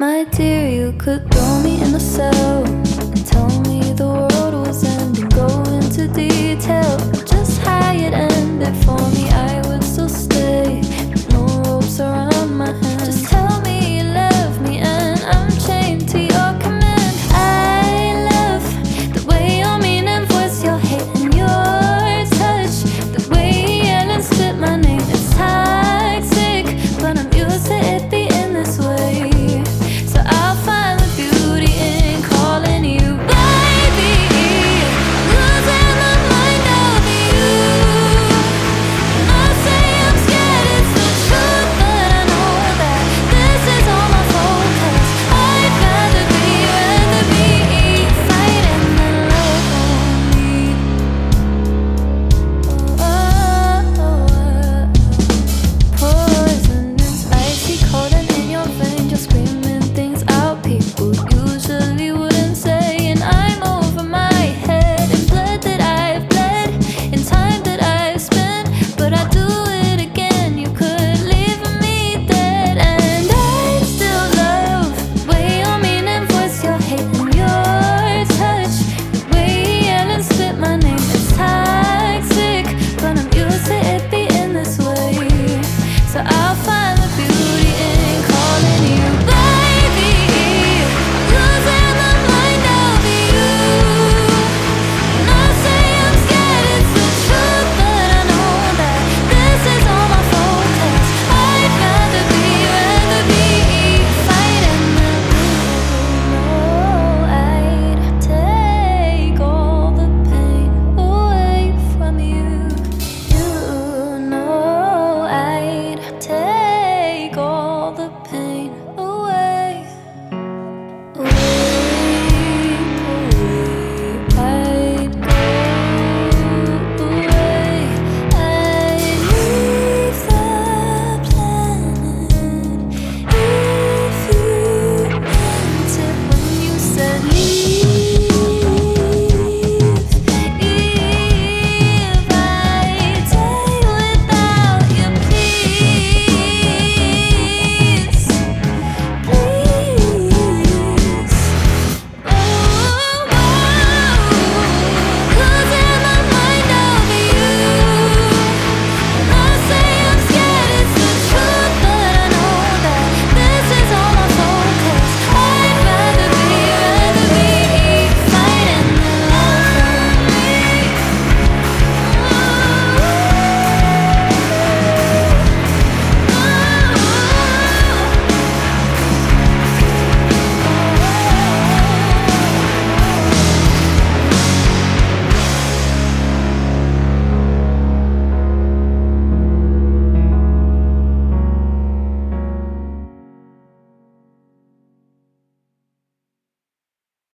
My dear, you could throw me in a cell.